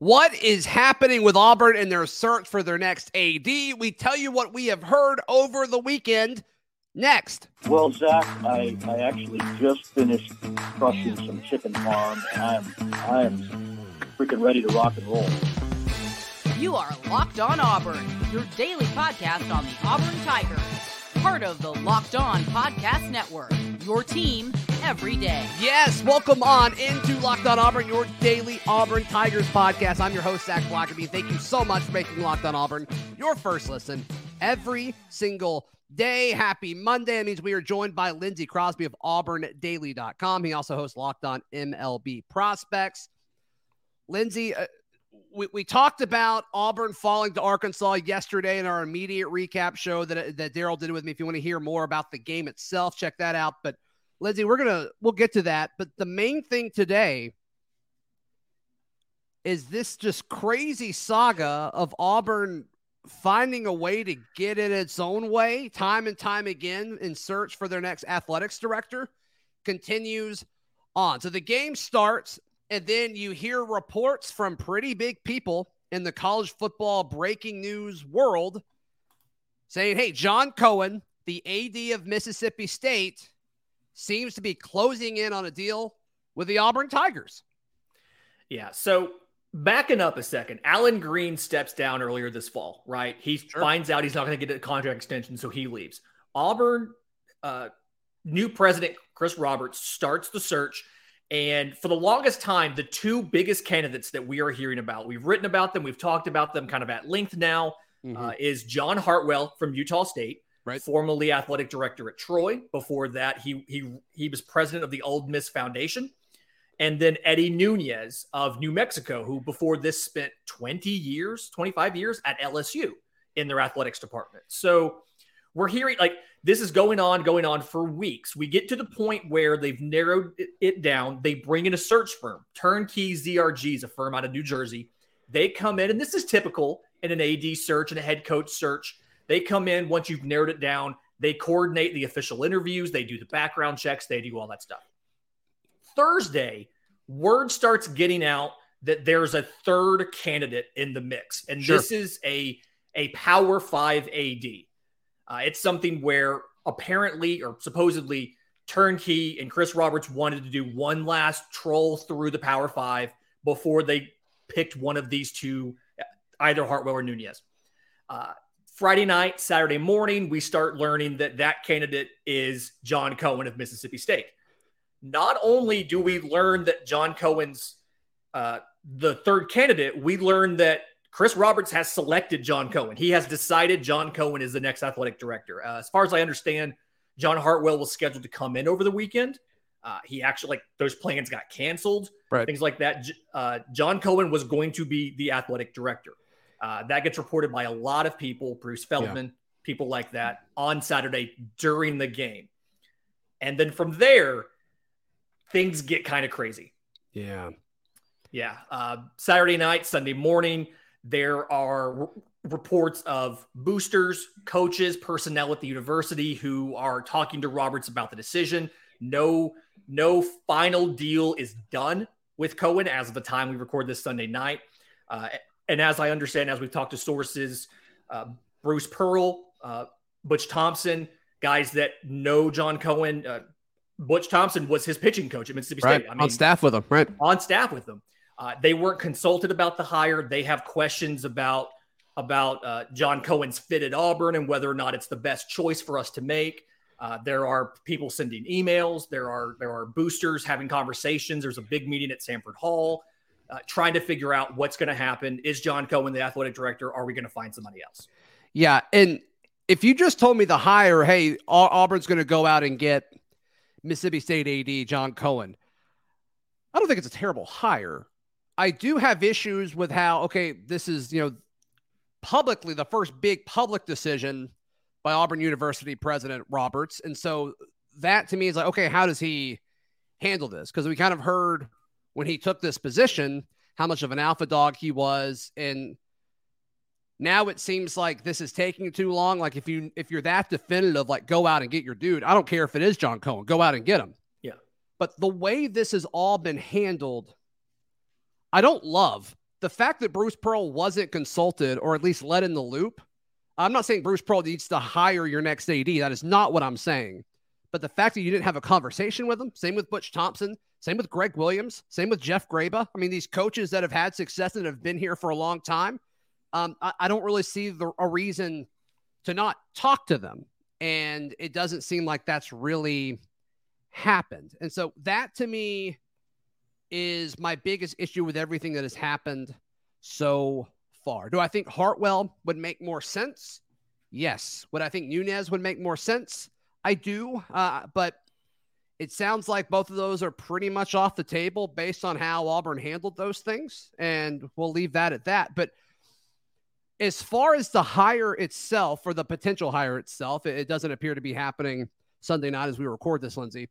What is happening with Auburn and their search for their next AD? We tell you what we have heard over the weekend. Next. Well, Zach, I, I actually just finished crushing some chicken farm, and I'm I'm freaking ready to rock and roll. You are Locked On Auburn, your daily podcast on the Auburn Tigers, part of the Locked On Podcast Network. Your team every day. Yes, welcome on into Locked On Auburn, your daily Auburn Tigers podcast. I'm your host, Zach Blackerby. Thank you so much for making Locked On Auburn your first listen every single day. Happy Monday. It means we are joined by Lindsey Crosby of AuburnDaily.com. He also hosts Locked On MLB Prospects. Lindsey, uh, we, we talked about Auburn falling to Arkansas yesterday in our immediate recap show that, that Daryl did with me. If you want to hear more about the game itself, check that out. But Lindsey, we're gonna we'll get to that. But the main thing today is this just crazy saga of Auburn finding a way to get in its own way time and time again in search for their next athletics director continues on. So the game starts, and then you hear reports from pretty big people in the college football breaking news world saying, hey, John Cohen, the AD of Mississippi State, seems to be closing in on a deal with the Auburn Tigers. Yeah. So backing up a second, Allen Greene steps down earlier this fall, right? He sure. finds out he's not going to get a contract extension, so he leaves. Auburn, uh, new president Chris Roberts starts the search. And for the longest time, the two biggest candidates that we are hearing about, we've written about them, we've talked about them kind of at length now, mm-hmm. uh, is John Hartwell from Utah State right. formerly athletic director at Troy. Before that, he he he was president of the Ole Miss Foundation. And then Eddie Nunez of New Mexico, who before this spent 20 years, 25 years at LSU in their athletics department. So we're hearing like this is going on, going on for weeks. We get to the point where they've narrowed it down. They bring in a search firm, Turnkey ZRG is a firm out of New Jersey. They come in, and this is typical in an AD search and a head coach search. They come in once you've narrowed it down, they coordinate the official interviews, they do the background checks, they do all that stuff. Thursday, word starts getting out that there's a third candidate in the mix, and sure. this is a a Power Five AD. Uh, it's something where apparently or supposedly Turnkey and Chris Roberts wanted to do one last troll through the Power Five before they picked one of these two, either Hartwell or Nunez. Uh, Friday night, Saturday morning, we start learning that that candidate is John Cohen of Mississippi State. Not only do we learn that John Cohen's uh, the third candidate, we learn that Chris Roberts has selected John Cohen. He has decided John Cohen is the next athletic director. Uh, as far as I understand, John Hartwell was scheduled to come in over the weekend. Uh, he actually like those plans got canceled, right. things like that. Uh, John Cohen was going to be the athletic director. Uh, that gets reported by a lot of people, Bruce Feldman, yeah. people like that, on Saturday during the game. And then from there, things get kind of crazy. Yeah. Yeah. Uh, Saturday night, Sunday morning, there are r- reports of boosters, coaches, personnel at the university who are talking to Roberts about the decision. No, no final deal is done with Cohen as of the time we record this Sunday night. Uh, and as I understand, as we've talked to sources, uh, Bruce Pearl, uh, Butch Thompson, guys that know John Cohen. Uh, Butch Thompson was his pitching coach at Mississippi right. State. I mean, on staff with him, right? On staff with them. Uh, they weren't consulted about the hire. They have questions about about uh, John Cohen's fit at Auburn and whether or not it's the best choice for us to make. Uh, there are people sending emails. There are there are boosters having conversations. There's a big meeting at Samford Hall uh, trying to figure out what's going to happen. Is John Cohen the athletic director? Are we going to find somebody else? Yeah. And if you just told me the hire, hey, Auburn's going to go out and get Mississippi State AD John Cohen, I don't think it's a terrible hire. I do have issues with how, okay, this is, you know, publicly the first big public decision by Auburn University President Roberts. And so that to me is like, okay, how does he handle this? Because we kind of heard when he took this position, how much of an alpha dog he was. And now it seems like this is taking too long. Like if you if you're that definitive, like go out and get your dude. I don't care if it is John Cohen, go out and get him. Yeah. But the way this has all been handled, I don't love. the fact that Bruce Pearl wasn't consulted or at least let in the loop, I'm not saying Bruce Pearl needs to hire your next AD. That is not what I'm saying. But the fact that you didn't have a conversation with them, same with Butch Thompson, same with Greg Williams, same with Jeff Graba. I mean, these coaches that have had success and have been here for a long time, um, I, I, don't really see the, a reason to not talk to them. And it doesn't seem like that's really happened. And so that to me is my biggest issue with everything that has happened so far. Do I think Hartwell would make more sense? Yes. Would I think Nunez would make more sense? I do. Uh, but it sounds like both of those are pretty much off the table based on how Auburn handled those things. And we'll leave that at that. But as far as the hire itself or the potential hire itself, it, it doesn't appear to be happening Sunday night as we record this, Lindsay.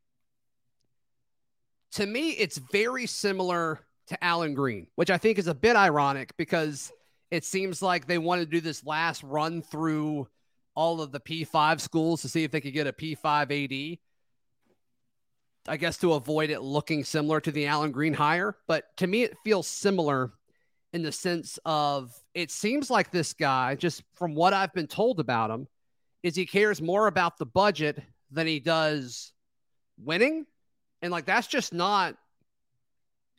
To me, it's very similar to Allen Greene, which I think is a bit ironic because it seems like they want to do this last run through all of the P5 schools to see if they could get a P5 AD. I guess to avoid it looking similar to the Allen Greene hire. But to me, it feels similar in the sense of it seems like this guy, just from what I've been told about him, is he cares more about the budget than he does winning. And like that's just not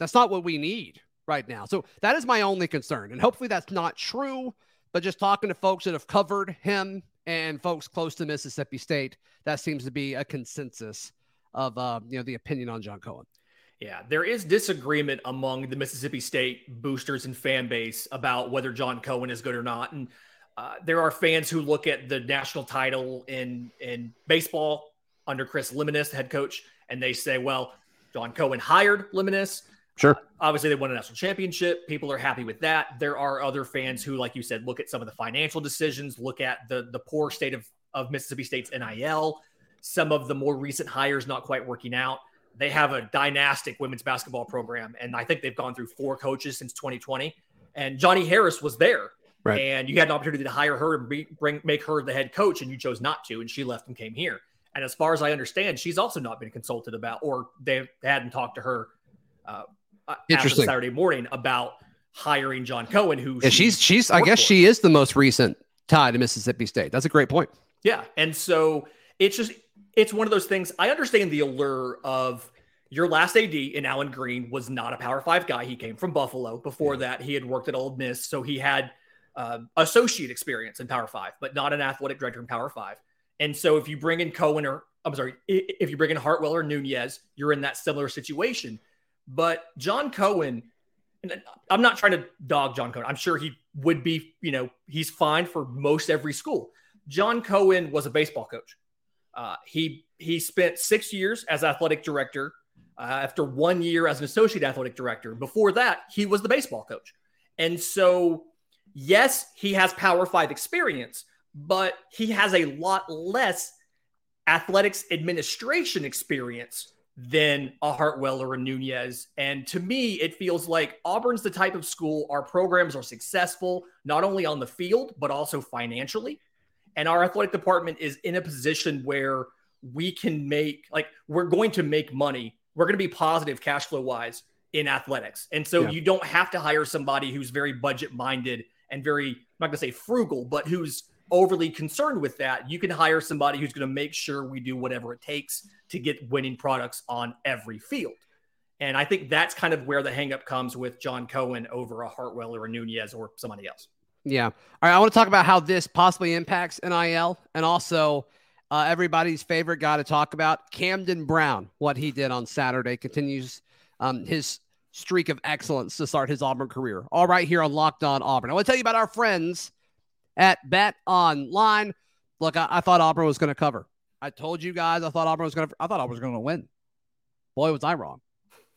that's not what we need right now. So that is my only concern. And hopefully that's not true. But just talking to folks that have covered him and folks close to Mississippi State, that seems to be a consensus of uh, you know the opinion on John Cohen. Yeah, there is disagreement among the Mississippi State boosters and fan base about whether John Cohen is good or not. And uh, there are fans who look at the national title in in baseball under Chris Lemonis, head coach, and they say, "Well, John Cohen hired Lemonis. Sure. Uh, obviously, they won a national championship. People are happy with that. There are other fans who, like you said, look at some of the financial decisions, look at the the poor state of of Mississippi State's NIL, some of the more recent hires not quite working out." They have a dynastic women's basketball program, and I think they've gone through four coaches since 2020. And Johnnie Harris was there, right. and you had an opportunity to hire her and be, bring make her the head coach, and you chose not to, and she left and came here. And as far as I understand, she's also not been consulted about, or they hadn't talked to her uh, after Saturday morning about hiring John Cohen, who yeah, she's she's I guess for. she is the most recent tie to Mississippi State. That's a great point. Yeah, and so it's just it's one of those things. I understand the allure of your last AD in Allen Greene was not a Power Five guy. He came from Buffalo. Before yeah. that, he had worked at Ole Miss, so he had uh, associate experience in Power Five, but not an athletic director in Power Five. And so, if you bring in Cohen or I'm sorry, if you bring in Hartwell or Nunez, you're in that similar situation. But John Cohen, I'm not trying to dog John Cohen. I'm sure he would be, you know, he's fine for most every school. John Cohen was a baseball coach. Uh, he he spent six years as athletic director. Uh, after one year as an associate athletic director, before that he was the baseball coach, and so yes, he has Power Five experience, but he has a lot less athletics administration experience than a Hartwell or a Nunez. And to me, it feels like Auburn's the type of school our programs are successful, not only on the field, but also financially. And our athletic department is in a position where we can make, like, we're going to make money. We're going to be positive cash flow wise in athletics. And so yeah. you don't have to hire somebody who's very budget minded and very, I'm not going to say frugal, but who's overly concerned with that. You can hire somebody who's going to make sure we do whatever it takes to get winning products on every field. And I think that's kind of where the hangup comes with John Cohen over a Hartwell or a Nunez or somebody else. Yeah. All right. I want to talk about how this possibly impacts NIL and also uh, everybody's favorite guy to talk about, Camden Brown. What he did on Saturday continues um, his streak of excellence to start his Auburn career. All right, here on Locked On Auburn. I want to tell you about our friends at Bet Online. Look, I, I thought Auburn was going to cover. I told you guys I thought Auburn was going to. I thought Auburn was going to win. Boy, was I wrong.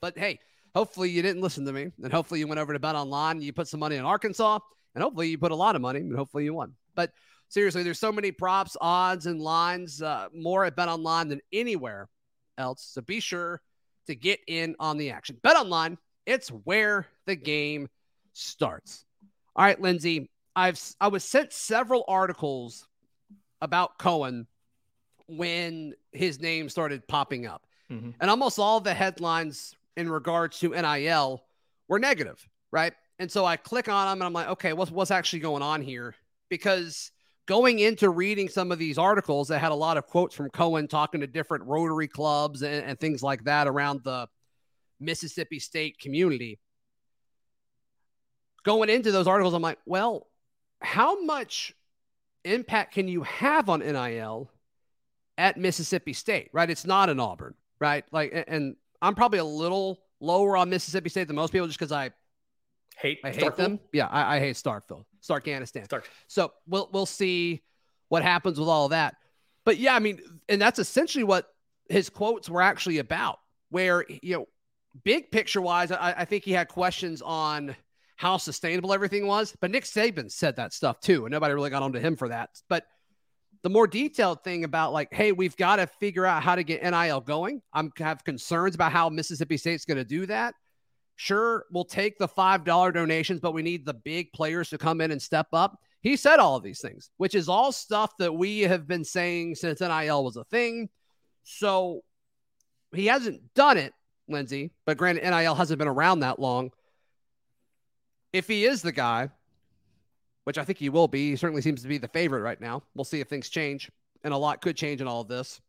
But hey, hopefully you didn't listen to me, and hopefully you went over to Bet Online and you put some money in Arkansas and hopefully you put a lot of money and hopefully you won. But seriously, there's so many props, odds, and lines uh, more at Bet Online than anywhere else. So be sure to get in on the action. Bet Online, it's where the game starts. All right, Lindsay, I've I was sent several articles about Cohen when his name started popping up. Mm-hmm. And almost all the headlines in regards to NIL were negative, right? And so I click on them and I'm like, okay, what's what's actually going on here? Because going into reading some of these articles that had a lot of quotes from Cohen talking to different Rotary clubs and, and things like that around the Mississippi State community. Going into those articles, I'm like, well, how much impact can you have on NIL at Mississippi State, right? It's not in Auburn, right? Like, and I'm probably a little lower on Mississippi State than most people just because I hate I hate them. Yeah, I, I hate Starkville, Starkistan. Stark. So we'll we'll see what happens with all of that. But yeah, I mean, and that's essentially what his quotes were actually about. Where you know, big picture wise, I, I think he had questions on how sustainable everything was. But Nick Saban said that stuff too, and nobody really got onto him for that. But the more detailed thing about like, hey, we've got to figure out how to get NIL going. I'm have concerns about how Mississippi State's going to do that. Sure, we'll take the five dollar donations, but we need the big players to come in and step up. He said all of these things, which is all stuff that we have been saying since NIL was a thing. So he hasn't done it, Lindsay, but granted, NIL hasn't been around that long. If he is the guy, which I think he will be. He certainly seems to be the favorite right now. We'll see if things change, and a lot could change in all of this.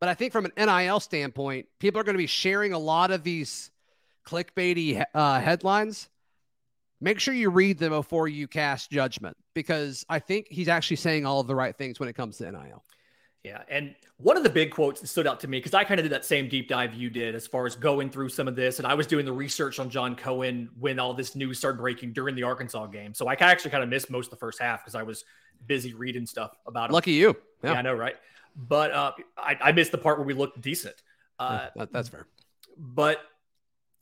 But I think from an NIL standpoint, people are going to be sharing a lot of these clickbaity uh, headlines. Make sure you read them before you cast judgment because I think he's actually saying all of the right things when it comes to NIL. Yeah. And one of the big quotes that stood out to me, because I kind of did that same deep dive you did as far as going through some of this. And I was doing the research on John Cohen when all this news started breaking during the Arkansas game. So I actually kind of missed most of the first half because I was busy reading stuff about it. Lucky you. Yeah. yeah. I know, right? But uh, I, I, missed the part where we looked decent. Uh, that, that's fair. But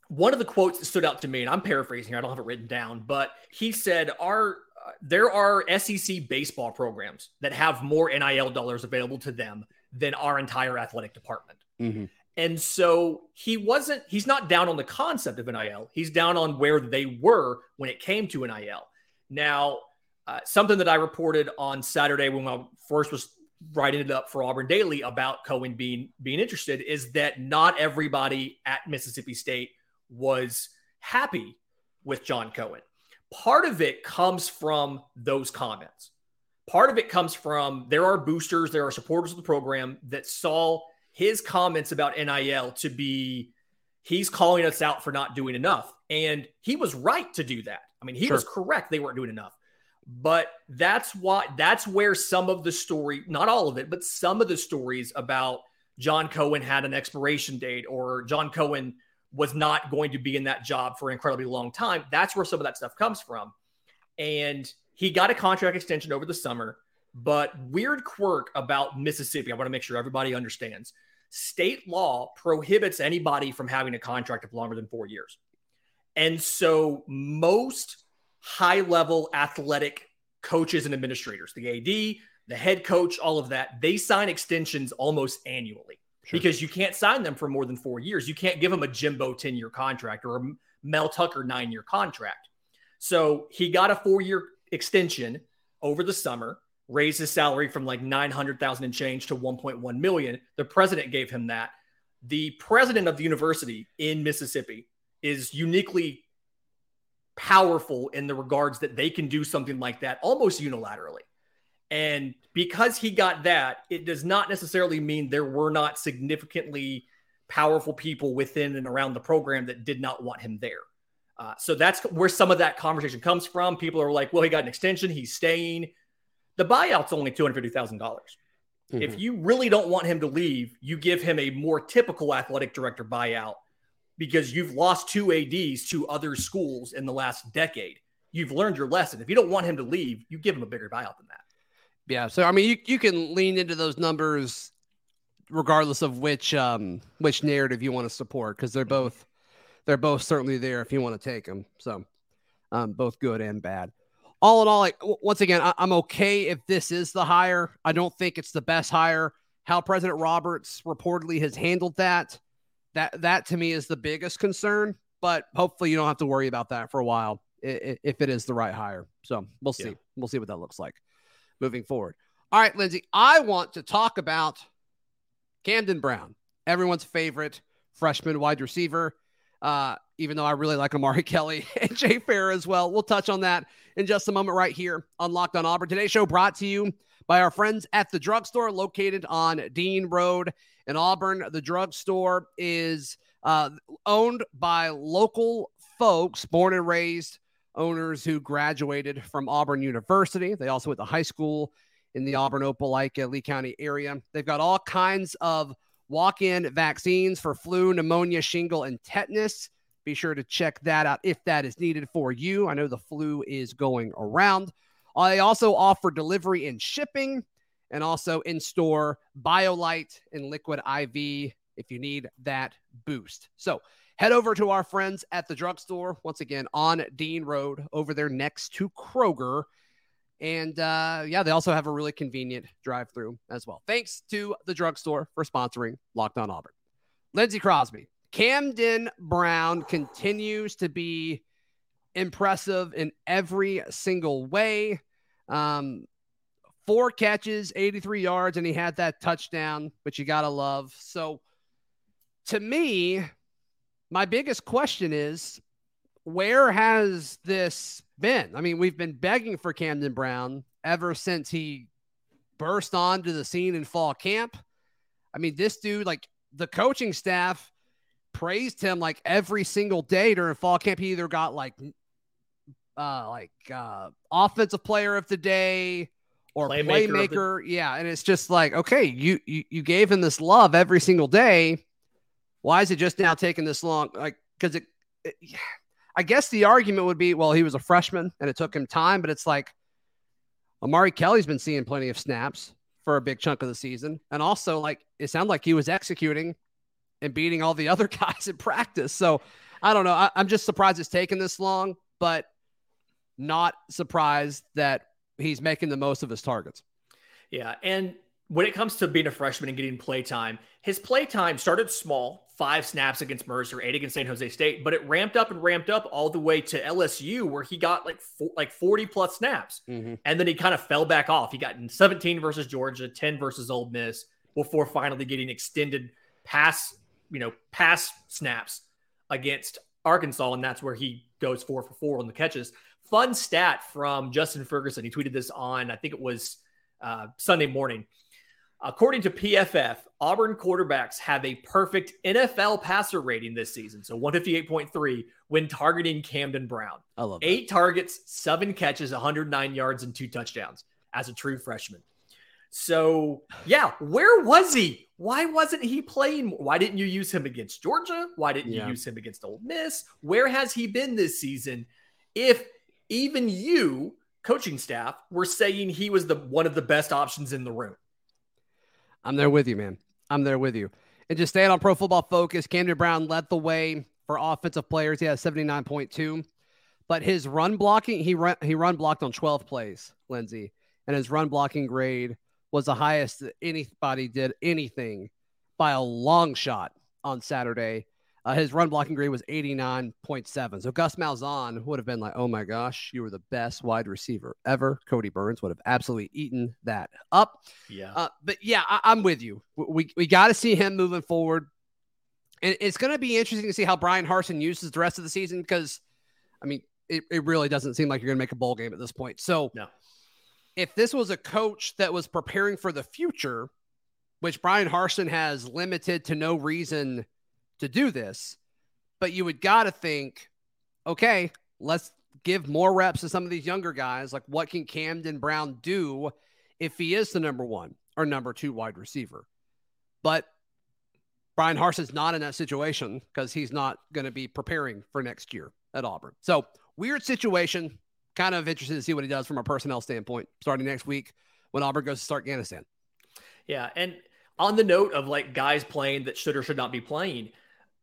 one of the quotes that stood out to me, and I'm paraphrasing here, I don't have it written down, but he said, Our there are SEC baseball programs that have more NIL dollars available to them than our entire athletic department. Mm-hmm. And so he wasn't, he's not down on the concept of NIL. He's down on where they were when it came to NIL. Now, uh, something that I reported on Saturday when I first was writing it up for Auburn Daily about Cohen being being interested is that not everybody at Mississippi State was happy with John Cohen part of it comes from those comments. Part of it comes from there are boosters, there are supporters of the program that saw his comments about NIL to be he's calling us out for not doing enough. And he was right to do that. I mean, he sure. was correct. They weren't doing enough. But that's why that's where some of the story, not all of it, but some of the stories about John Cohen had an expiration date or John Cohen was not going to be in that job for an incredibly long time. That's where some of that stuff comes from. And he got a contract extension over the summer. But weird quirk about Mississippi, I want to make sure everybody understands. State law prohibits anybody from having a contract of longer than four years. And so most high level athletic coaches and administrators, the AD, the head coach, all of that, they sign extensions almost annually sure. because you can't sign them for more than four years. You can't give them a Jimbo 10 year contract or a Mel Tucker nine year contract. So he got a four year extension over the summer, raised his salary from like 900,000 and change to 1.1 million. The president gave him that. The president of the university in Mississippi is uniquely powerful in the regards that they can do something like that almost unilaterally. And because he got that, it does not necessarily mean there were not significantly powerful people within and around the program that did not want him there. Uh, so that's where some of that conversation comes from. People are like, well, he got an extension, he's staying. The buyout's only $250,000. mm hmm If you really don't want him to leave, you give him a more typical athletic director buyout because you've lost two ADs to other schools in the last decade. You've learned your lesson. If you don't want him to leave, you give him a bigger buyout than that. Yeah. So I mean, you, you can lean into those numbers regardless of which um which narrative you want to support because they're mm-hmm. both they're both certainly there if you want to take them. So um both good and bad. All in all, like once again, I, I'm okay if this is the hire. I don't think it's the best hire. How President Roberts reportedly has handled that, that that to me is the biggest concern. But hopefully, you don't have to worry about that for a while if it is the right hire. So we'll see. Yeah. We'll see what that looks like moving forward. All right, Lindsay, I want to talk about Camden Brown, everyone's favorite freshman wide receiver. Uh, even though I really like Omari Kelly and Jay Fair as well. We'll touch on that in just a moment right here on Locked on Auburn. Today's show brought to you by our friends at the drugstore located on Dean Road in Auburn. The drugstore is uh, owned by local folks, born and raised owners who graduated from Auburn University. They also went to high school in the Auburn, Opelika, Lee County area. They've got all kinds of walk in vaccines for flu, pneumonia, shingle, and tetanus. Be sure to check that out if that is needed for you. I know the flu is going around. I also offer delivery and shipping and also in store BioLyte and Liquid IV if you need that boost. So head over to our friends at the drugstore, once again on Dean Road, over there next to Kroger. And uh, yeah, they also have a really convenient drive through as well. Thanks to the drugstore for sponsoring Locked on Auburn. Lindsey Crosby, Camden Brown continues to be impressive in every single way. Um, four catches, 83 yards, and he had that touchdown, which you got to love. So to me, my biggest question is where has this been? I mean, we've been begging for Camden Brown ever since he burst onto the scene in fall camp. I mean, this dude, like the coaching staff praised him like every single day during fall camp. He either got like uh like uh offensive player of the day or playmaker. playmaker. The- yeah, and it's just like, okay, you, you you gave him this love every single day. Why is it just now taking this long? Like, because it, it I guess the argument would be, well, he was a freshman and it took him time, but it's like Omari Kelly's been seeing plenty of snaps for a big chunk of the season. And also, like, it sounded like he was executing and beating all the other guys in practice. So I don't know. I, am just surprised it's taken this long, but not surprised that he's making the most of his targets. Yeah. And when it comes to being a freshman and getting play time, his play time started small five snaps against Mercer, eight against San Jose State, but it ramped up and ramped up all the way to LSU, where he got like four, like 40 plus snaps. Mm-hmm. And then he kind of fell back off. He got 17 versus Georgia, 10 versus Ole Miss before finally getting extended pass, you know, pass snaps against Arkansas. And that's where he goes four for four on the catches. Fun stat from Justin Ferguson. He tweeted this on, I think it was uh, Sunday morning. According to PFF, Auburn quarterbacks have a perfect NFL passer rating this season, so 158.3 when targeting Camden Brown. I love eight targets, seven catches, 109 yards, and two touchdowns as a true freshman. So, yeah, where was he? Why wasn't he playing? Why didn't you use him against Georgia? Why didn't yeah. you use him against Ole Miss? Where has he been this season? If even you, coaching staff, were saying he was the one of the best options in the room. I'm there with you, man. I'm there with you. And just staying on pro football focus, Camden Brown led the way for offensive players. He has 79.2. But his run blocking, he run he run blocked on 12 plays, Lindsay, And his run blocking grade was the highest that anybody did anything by a long shot on Saturday. Uh, his run blocking grade was 89.7. So Gus Malzahn would have been like, oh my gosh, you were the best wide receiver ever. Kodi Burns would have absolutely eaten that up. Yeah. Uh, but yeah, I, am with you. We, we got to see him moving forward. And it's going to be interesting to see how Bryan Harsin uses the rest of the season because, I mean, it, it really doesn't seem like you're going to make a bowl game at this point. So, no. if this was a coach that was preparing for the future, which Bryan Harsin has limited to no reason – to do this, but you would got to think, okay, let's give more reps to some of these younger guys. Like, what can Camden Brown do if he is the number one or number two wide receiver? But Bryan Harsin's not in that situation because he's not going to be preparing for next year at Auburn. So, weird situation. Kind of interested to see what he does from a personnel standpoint starting next week when Auburn goes to start Afghanistan. Yeah. And on the note of like guys playing that should or should not be playing,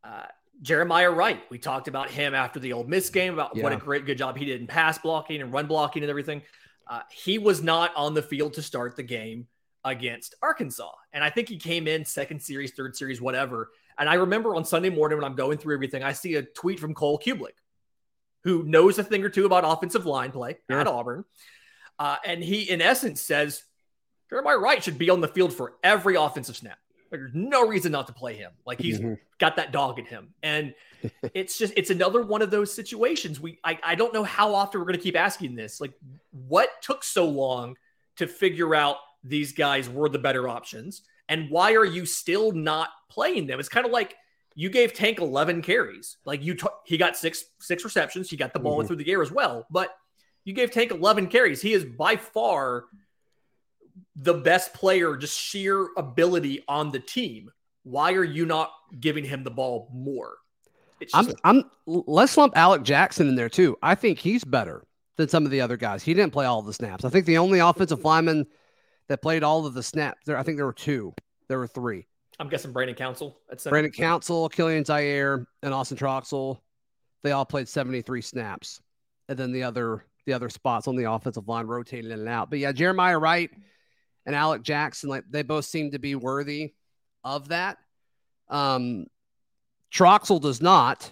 uh, Jeremiah Wright, we talked about him after the Ole Miss game about yeah. what a great good job he did in pass blocking and run blocking and everything. Uh, he was not on the field to start the game against Arkansas, and I think he came in second series, third series, whatever. And I remember on Sunday morning when I'm going through everything, I see a tweet from Cole Cubelic, who knows a thing or two about offensive line play yeah. at Auburn, uh, and he in essence says Jeremiah Wright should be on the field for every offensive snap There's no reason not to play him. Like he's mm-hmm. got that dog in him. And it's just it's another one of those situations. We I, I don't know how often we're gonna keep asking this. Like, what took so long to figure out these guys were the better options? And why are you still not playing them? It's kind of like you gave Tank 11 carries. Like you, t- he got six six receptions. He got the ball mm-hmm. through the air as well. But you gave Tank 11 carries. He is by far the best player, just sheer ability on the team. Why are you not giving him the ball more? Just, I'm, I'm let's lump Alec Jackson in there too. I think he's better than some of the other guys. He didn't play all the snaps. I think the only offensive lineman that played all of the snaps there, I think there were two. There were three. I'm guessing Brandon Council. Brandon Council, Kilian Zierer, and Austin Troxell. They all played 73 snaps. And then the other the other spots on the offensive line rotated in and out. But yeah, Jeremiah Wright and Alec Jackson, like they both seem to be worthy of that. Um, Troxell does not,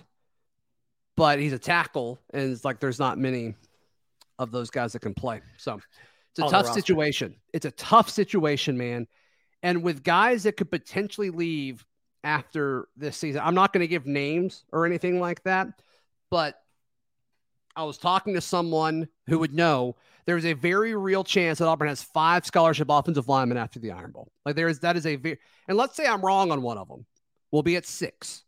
but he's a tackle, and it's like there's not many of those guys that can play. So it's a on tough situation. It's a tough situation, man. And with guys that could potentially leave after this season, I'm not going to give names or anything like that, but I was talking to someone who would know there's a very real chance that Auburn has five scholarship offensive linemen after the Iron Bowl. Like there is that is a very and let's say I'm wrong on one of them, we'll be at six.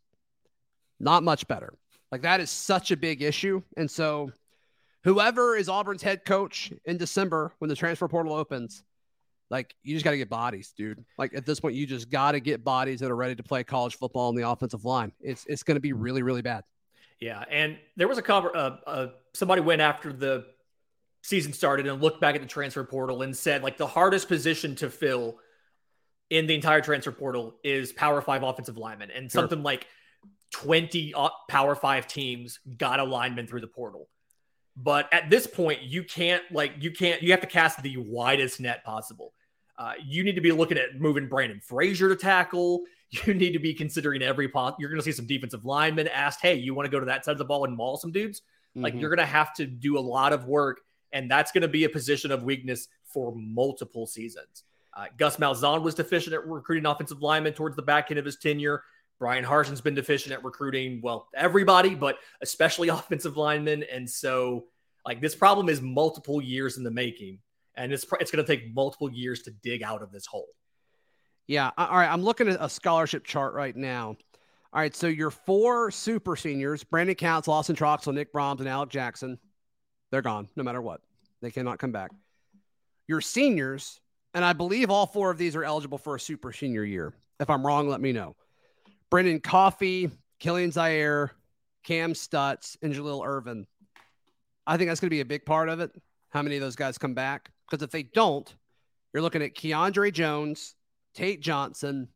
Not much better. Like that is such a big issue, and so whoever is Auburn's head coach in December when the transfer portal opens, like you just got to get bodies, dude. Like at this point, you just got to get bodies that are ready to play college football on the offensive line. It's it's going to be really really bad. Yeah, and there was a cover. Uh, uh, somebody went after the season started and looked back at the transfer portal and said like the hardest position to fill in the entire transfer portal is Power Five offensive lineman, and sure. something like twenty Power Five teams got a lineman through the portal. But at this point, you can't like you can't you have to cast the widest net possible. Uh, you need to be looking at moving Brandon Frazier to tackle. You need to be considering every pot. You're going to see some defensive linemen asked, "Hey, you want to go to that side of the ball and maul some dudes?" Mm-hmm. Like you're going to have to do a lot of work, and that's going to be a position of weakness for multiple seasons. Uh, Gus Malzahn was deficient at recruiting offensive linemen towards the back end of his tenure. Bryan Harsin's been deficient at recruiting, well, everybody, but especially offensive linemen. And so, like, this problem is multiple years in the making and it's it's going to take multiple years to dig out of this hole. Yeah. All right. I'm looking at a scholarship chart right now. All right. So your four super seniors, Brandon Counts, Lawson Troxell, Nick Brahms, and Alec Jackson, they're gone no matter what. They cannot come back. Your seniors, and I believe all four of these are eligible for a super senior year. If I'm wrong, let me know. Brendan Coffee, Kilian Zierer, Kam Stutts, and Jalil Irvin. I think that's going to be a big part of it. How many of those guys come back? Because if they don't, you're looking at Keiondre Jones, Tate Johnson,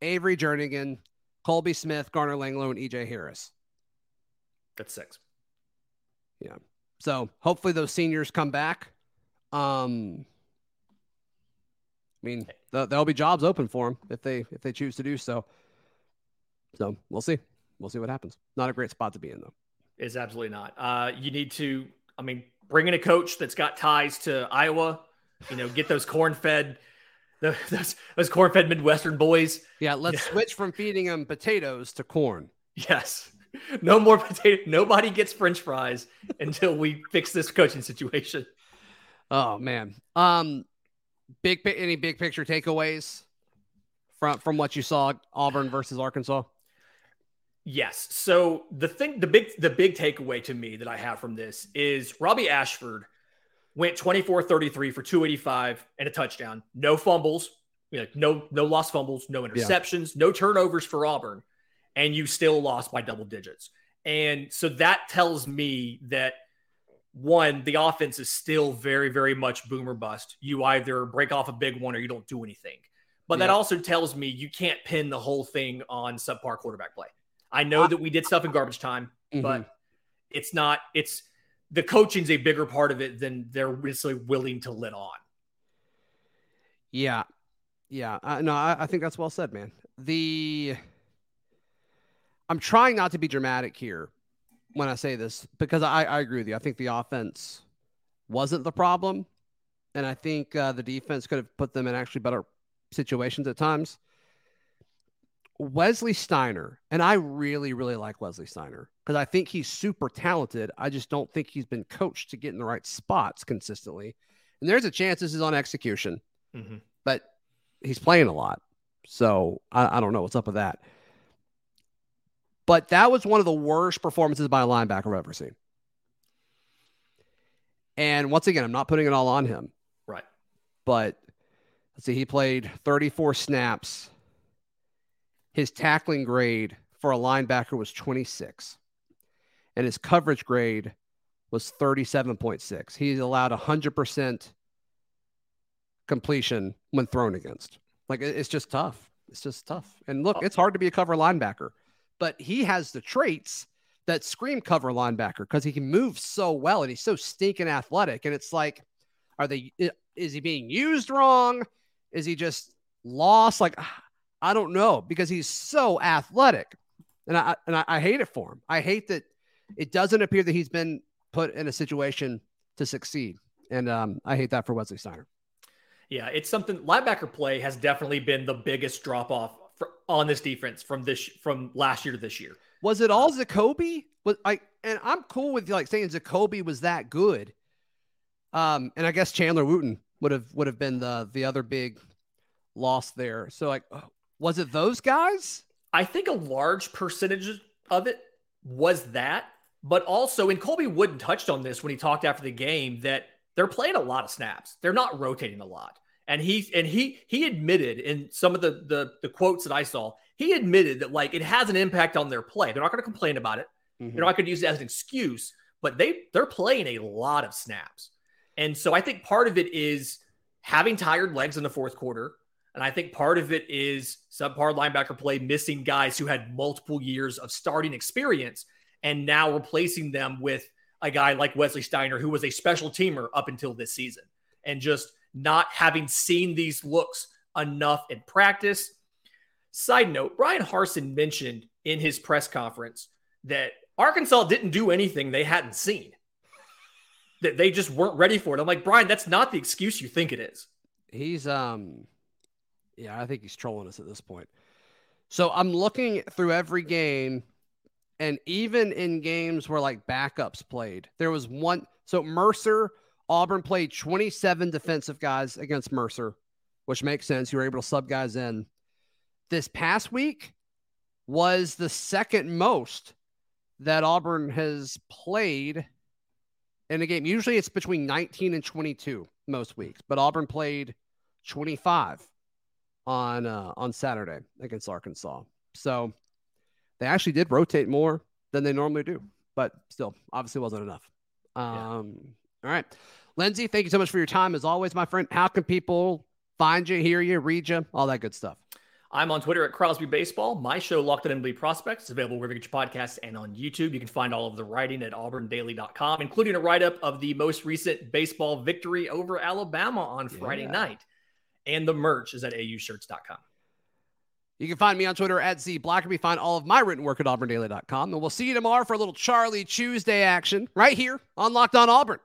Avery Jernigan, Colby Smith, Garner Langlo, and EJ Harris. That's six. Yeah. So hopefully those seniors come back. Um, I mean, there'll be jobs open for them if they if they choose to do so. So we'll see. We'll see what happens. Not a great spot to be in though. It's absolutely not. Uh, you need to. I mean, bring in a coach that's got ties to Iowa. You know, get those corn fed, those those corn fed Midwestern boys. Yeah, let's switch from feeding them potatoes to corn. Yes, no more potato. Nobody gets French fries until we fix this coaching situation. Oh man, um, big any big picture takeaways from from what you saw Auburn versus Arkansas. Yes. So the thing, the big, the big takeaway to me that I have from this is Robby Ashford went 24 33 for 285 and a touchdown. No fumbles, you know, no, no lost fumbles, no interceptions, yeah. no turnovers for Auburn. And you still lost by double digits. And so that tells me that one, the offense is still very, very much boomer bust. You either break off a big one or you don't do anything. But yeah. that also tells me you can't pin the whole thing on subpar quarterback play. I know that we did stuff in garbage time, mm-hmm. but it's not, it's the coaching's a bigger part of it than they're necessarily willing to let on. Yeah. Yeah. Uh, no, I, I think that's well said, man. The, I'm trying not to be dramatic here when I say this because I, I agree with you. I think the offense wasn't the problem. And I think uh, the defense could have put them in actually better situations at times. Wesley Steiner, and I really, really like Wesley Steiner because I think he's super talented. I just don't think he's been coached to get in the right spots consistently. And there's a chance this is on execution, mm-hmm. but he's playing a lot. So I, I don't know what's up with that. But that was one of the worst performances by a linebacker I've ever seen. And once again, I'm not putting it all on him. Right. But let's see, he played 34 snaps. His tackling grade for a linebacker was 26, and his coverage grade was 37.6. He's allowed 100% completion when thrown against. Like, it's just tough. It's just tough. And look, uh, it's hard to be a cover linebacker, but he has the traits that scream cover linebacker because he can move so well and he's so stinking athletic. And it's like, are they, is he being used wrong? Is he just lost? Like, I don't know because he's so athletic. And I, and I, I hate it for him. I hate that it doesn't appear that he's been put in a situation to succeed. And um, I hate that for Wesley Steiner. Yeah, it's something linebacker play has definitely been the biggest drop off on this defense from this from last year to this year. Was it all Zakoby? Was I and I'm cool with like saying Zakoby was that good. Um, and I guess Chandler Wooten would have would have been the the other big loss there. So like, uh, was it those guys? I think a large percentage of it was that, but also, and Colby Wooden touched on this when he talked after the game that they're playing a lot of snaps. They're not rotating a lot. And he and he he admitted in some of the the, the quotes that I saw, he admitted that like it has an impact on their play. They're not going to complain about it. Mm-hmm. They're not going to use it as an excuse, but they they're playing a lot of snaps. And so I think part of it is having tired legs in the fourth quarter. And I think part of it is subpar linebacker play, missing guys who had multiple years of starting experience and now replacing them with a guy like Wesley Steiner, who was a special teamer up until this season, and just not having seen these looks enough in practice. Side note Bryan Harsin mentioned in his press conference that Arkansas didn't do anything they hadn't seen, that they just weren't ready for it. I'm like, Bryan, that's not the excuse you think it is. He's, um, yeah, I think he's trolling us at this point. So I'm looking through every game and even in games where like backups played, there was one. So Mercer, Auburn played 27 defensive guys against Mercer, which makes sense. You were able to sub guys in. This past week was the second most that Auburn has played in a game. Usually it's between 19 and 22 most weeks, but Auburn played 25 on uh, on Saturday against Arkansas. So they actually did rotate more than they normally do, but still, obviously wasn't enough. Um, yeah. All right. Lindsay, thank you so much for your time. As always, my friend, how can people find you, hear you, read you, all that good stuff? I'm on Twitter at Crosby Baseball. My show, Locked on MLB Prospects, is available wherever you get your podcasts and on YouTube. You can find all of the writing at auburndaily.com, including a write up of the most recent baseball victory over Alabama on Friday yeah. night. And the merch is at aushirts.com. You can find me on Twitter at Z Blackerby. Find all of my written work at auburndaily.com. And we'll see you tomorrow for a little Charlie Tuesday action right here on Locked On Auburn.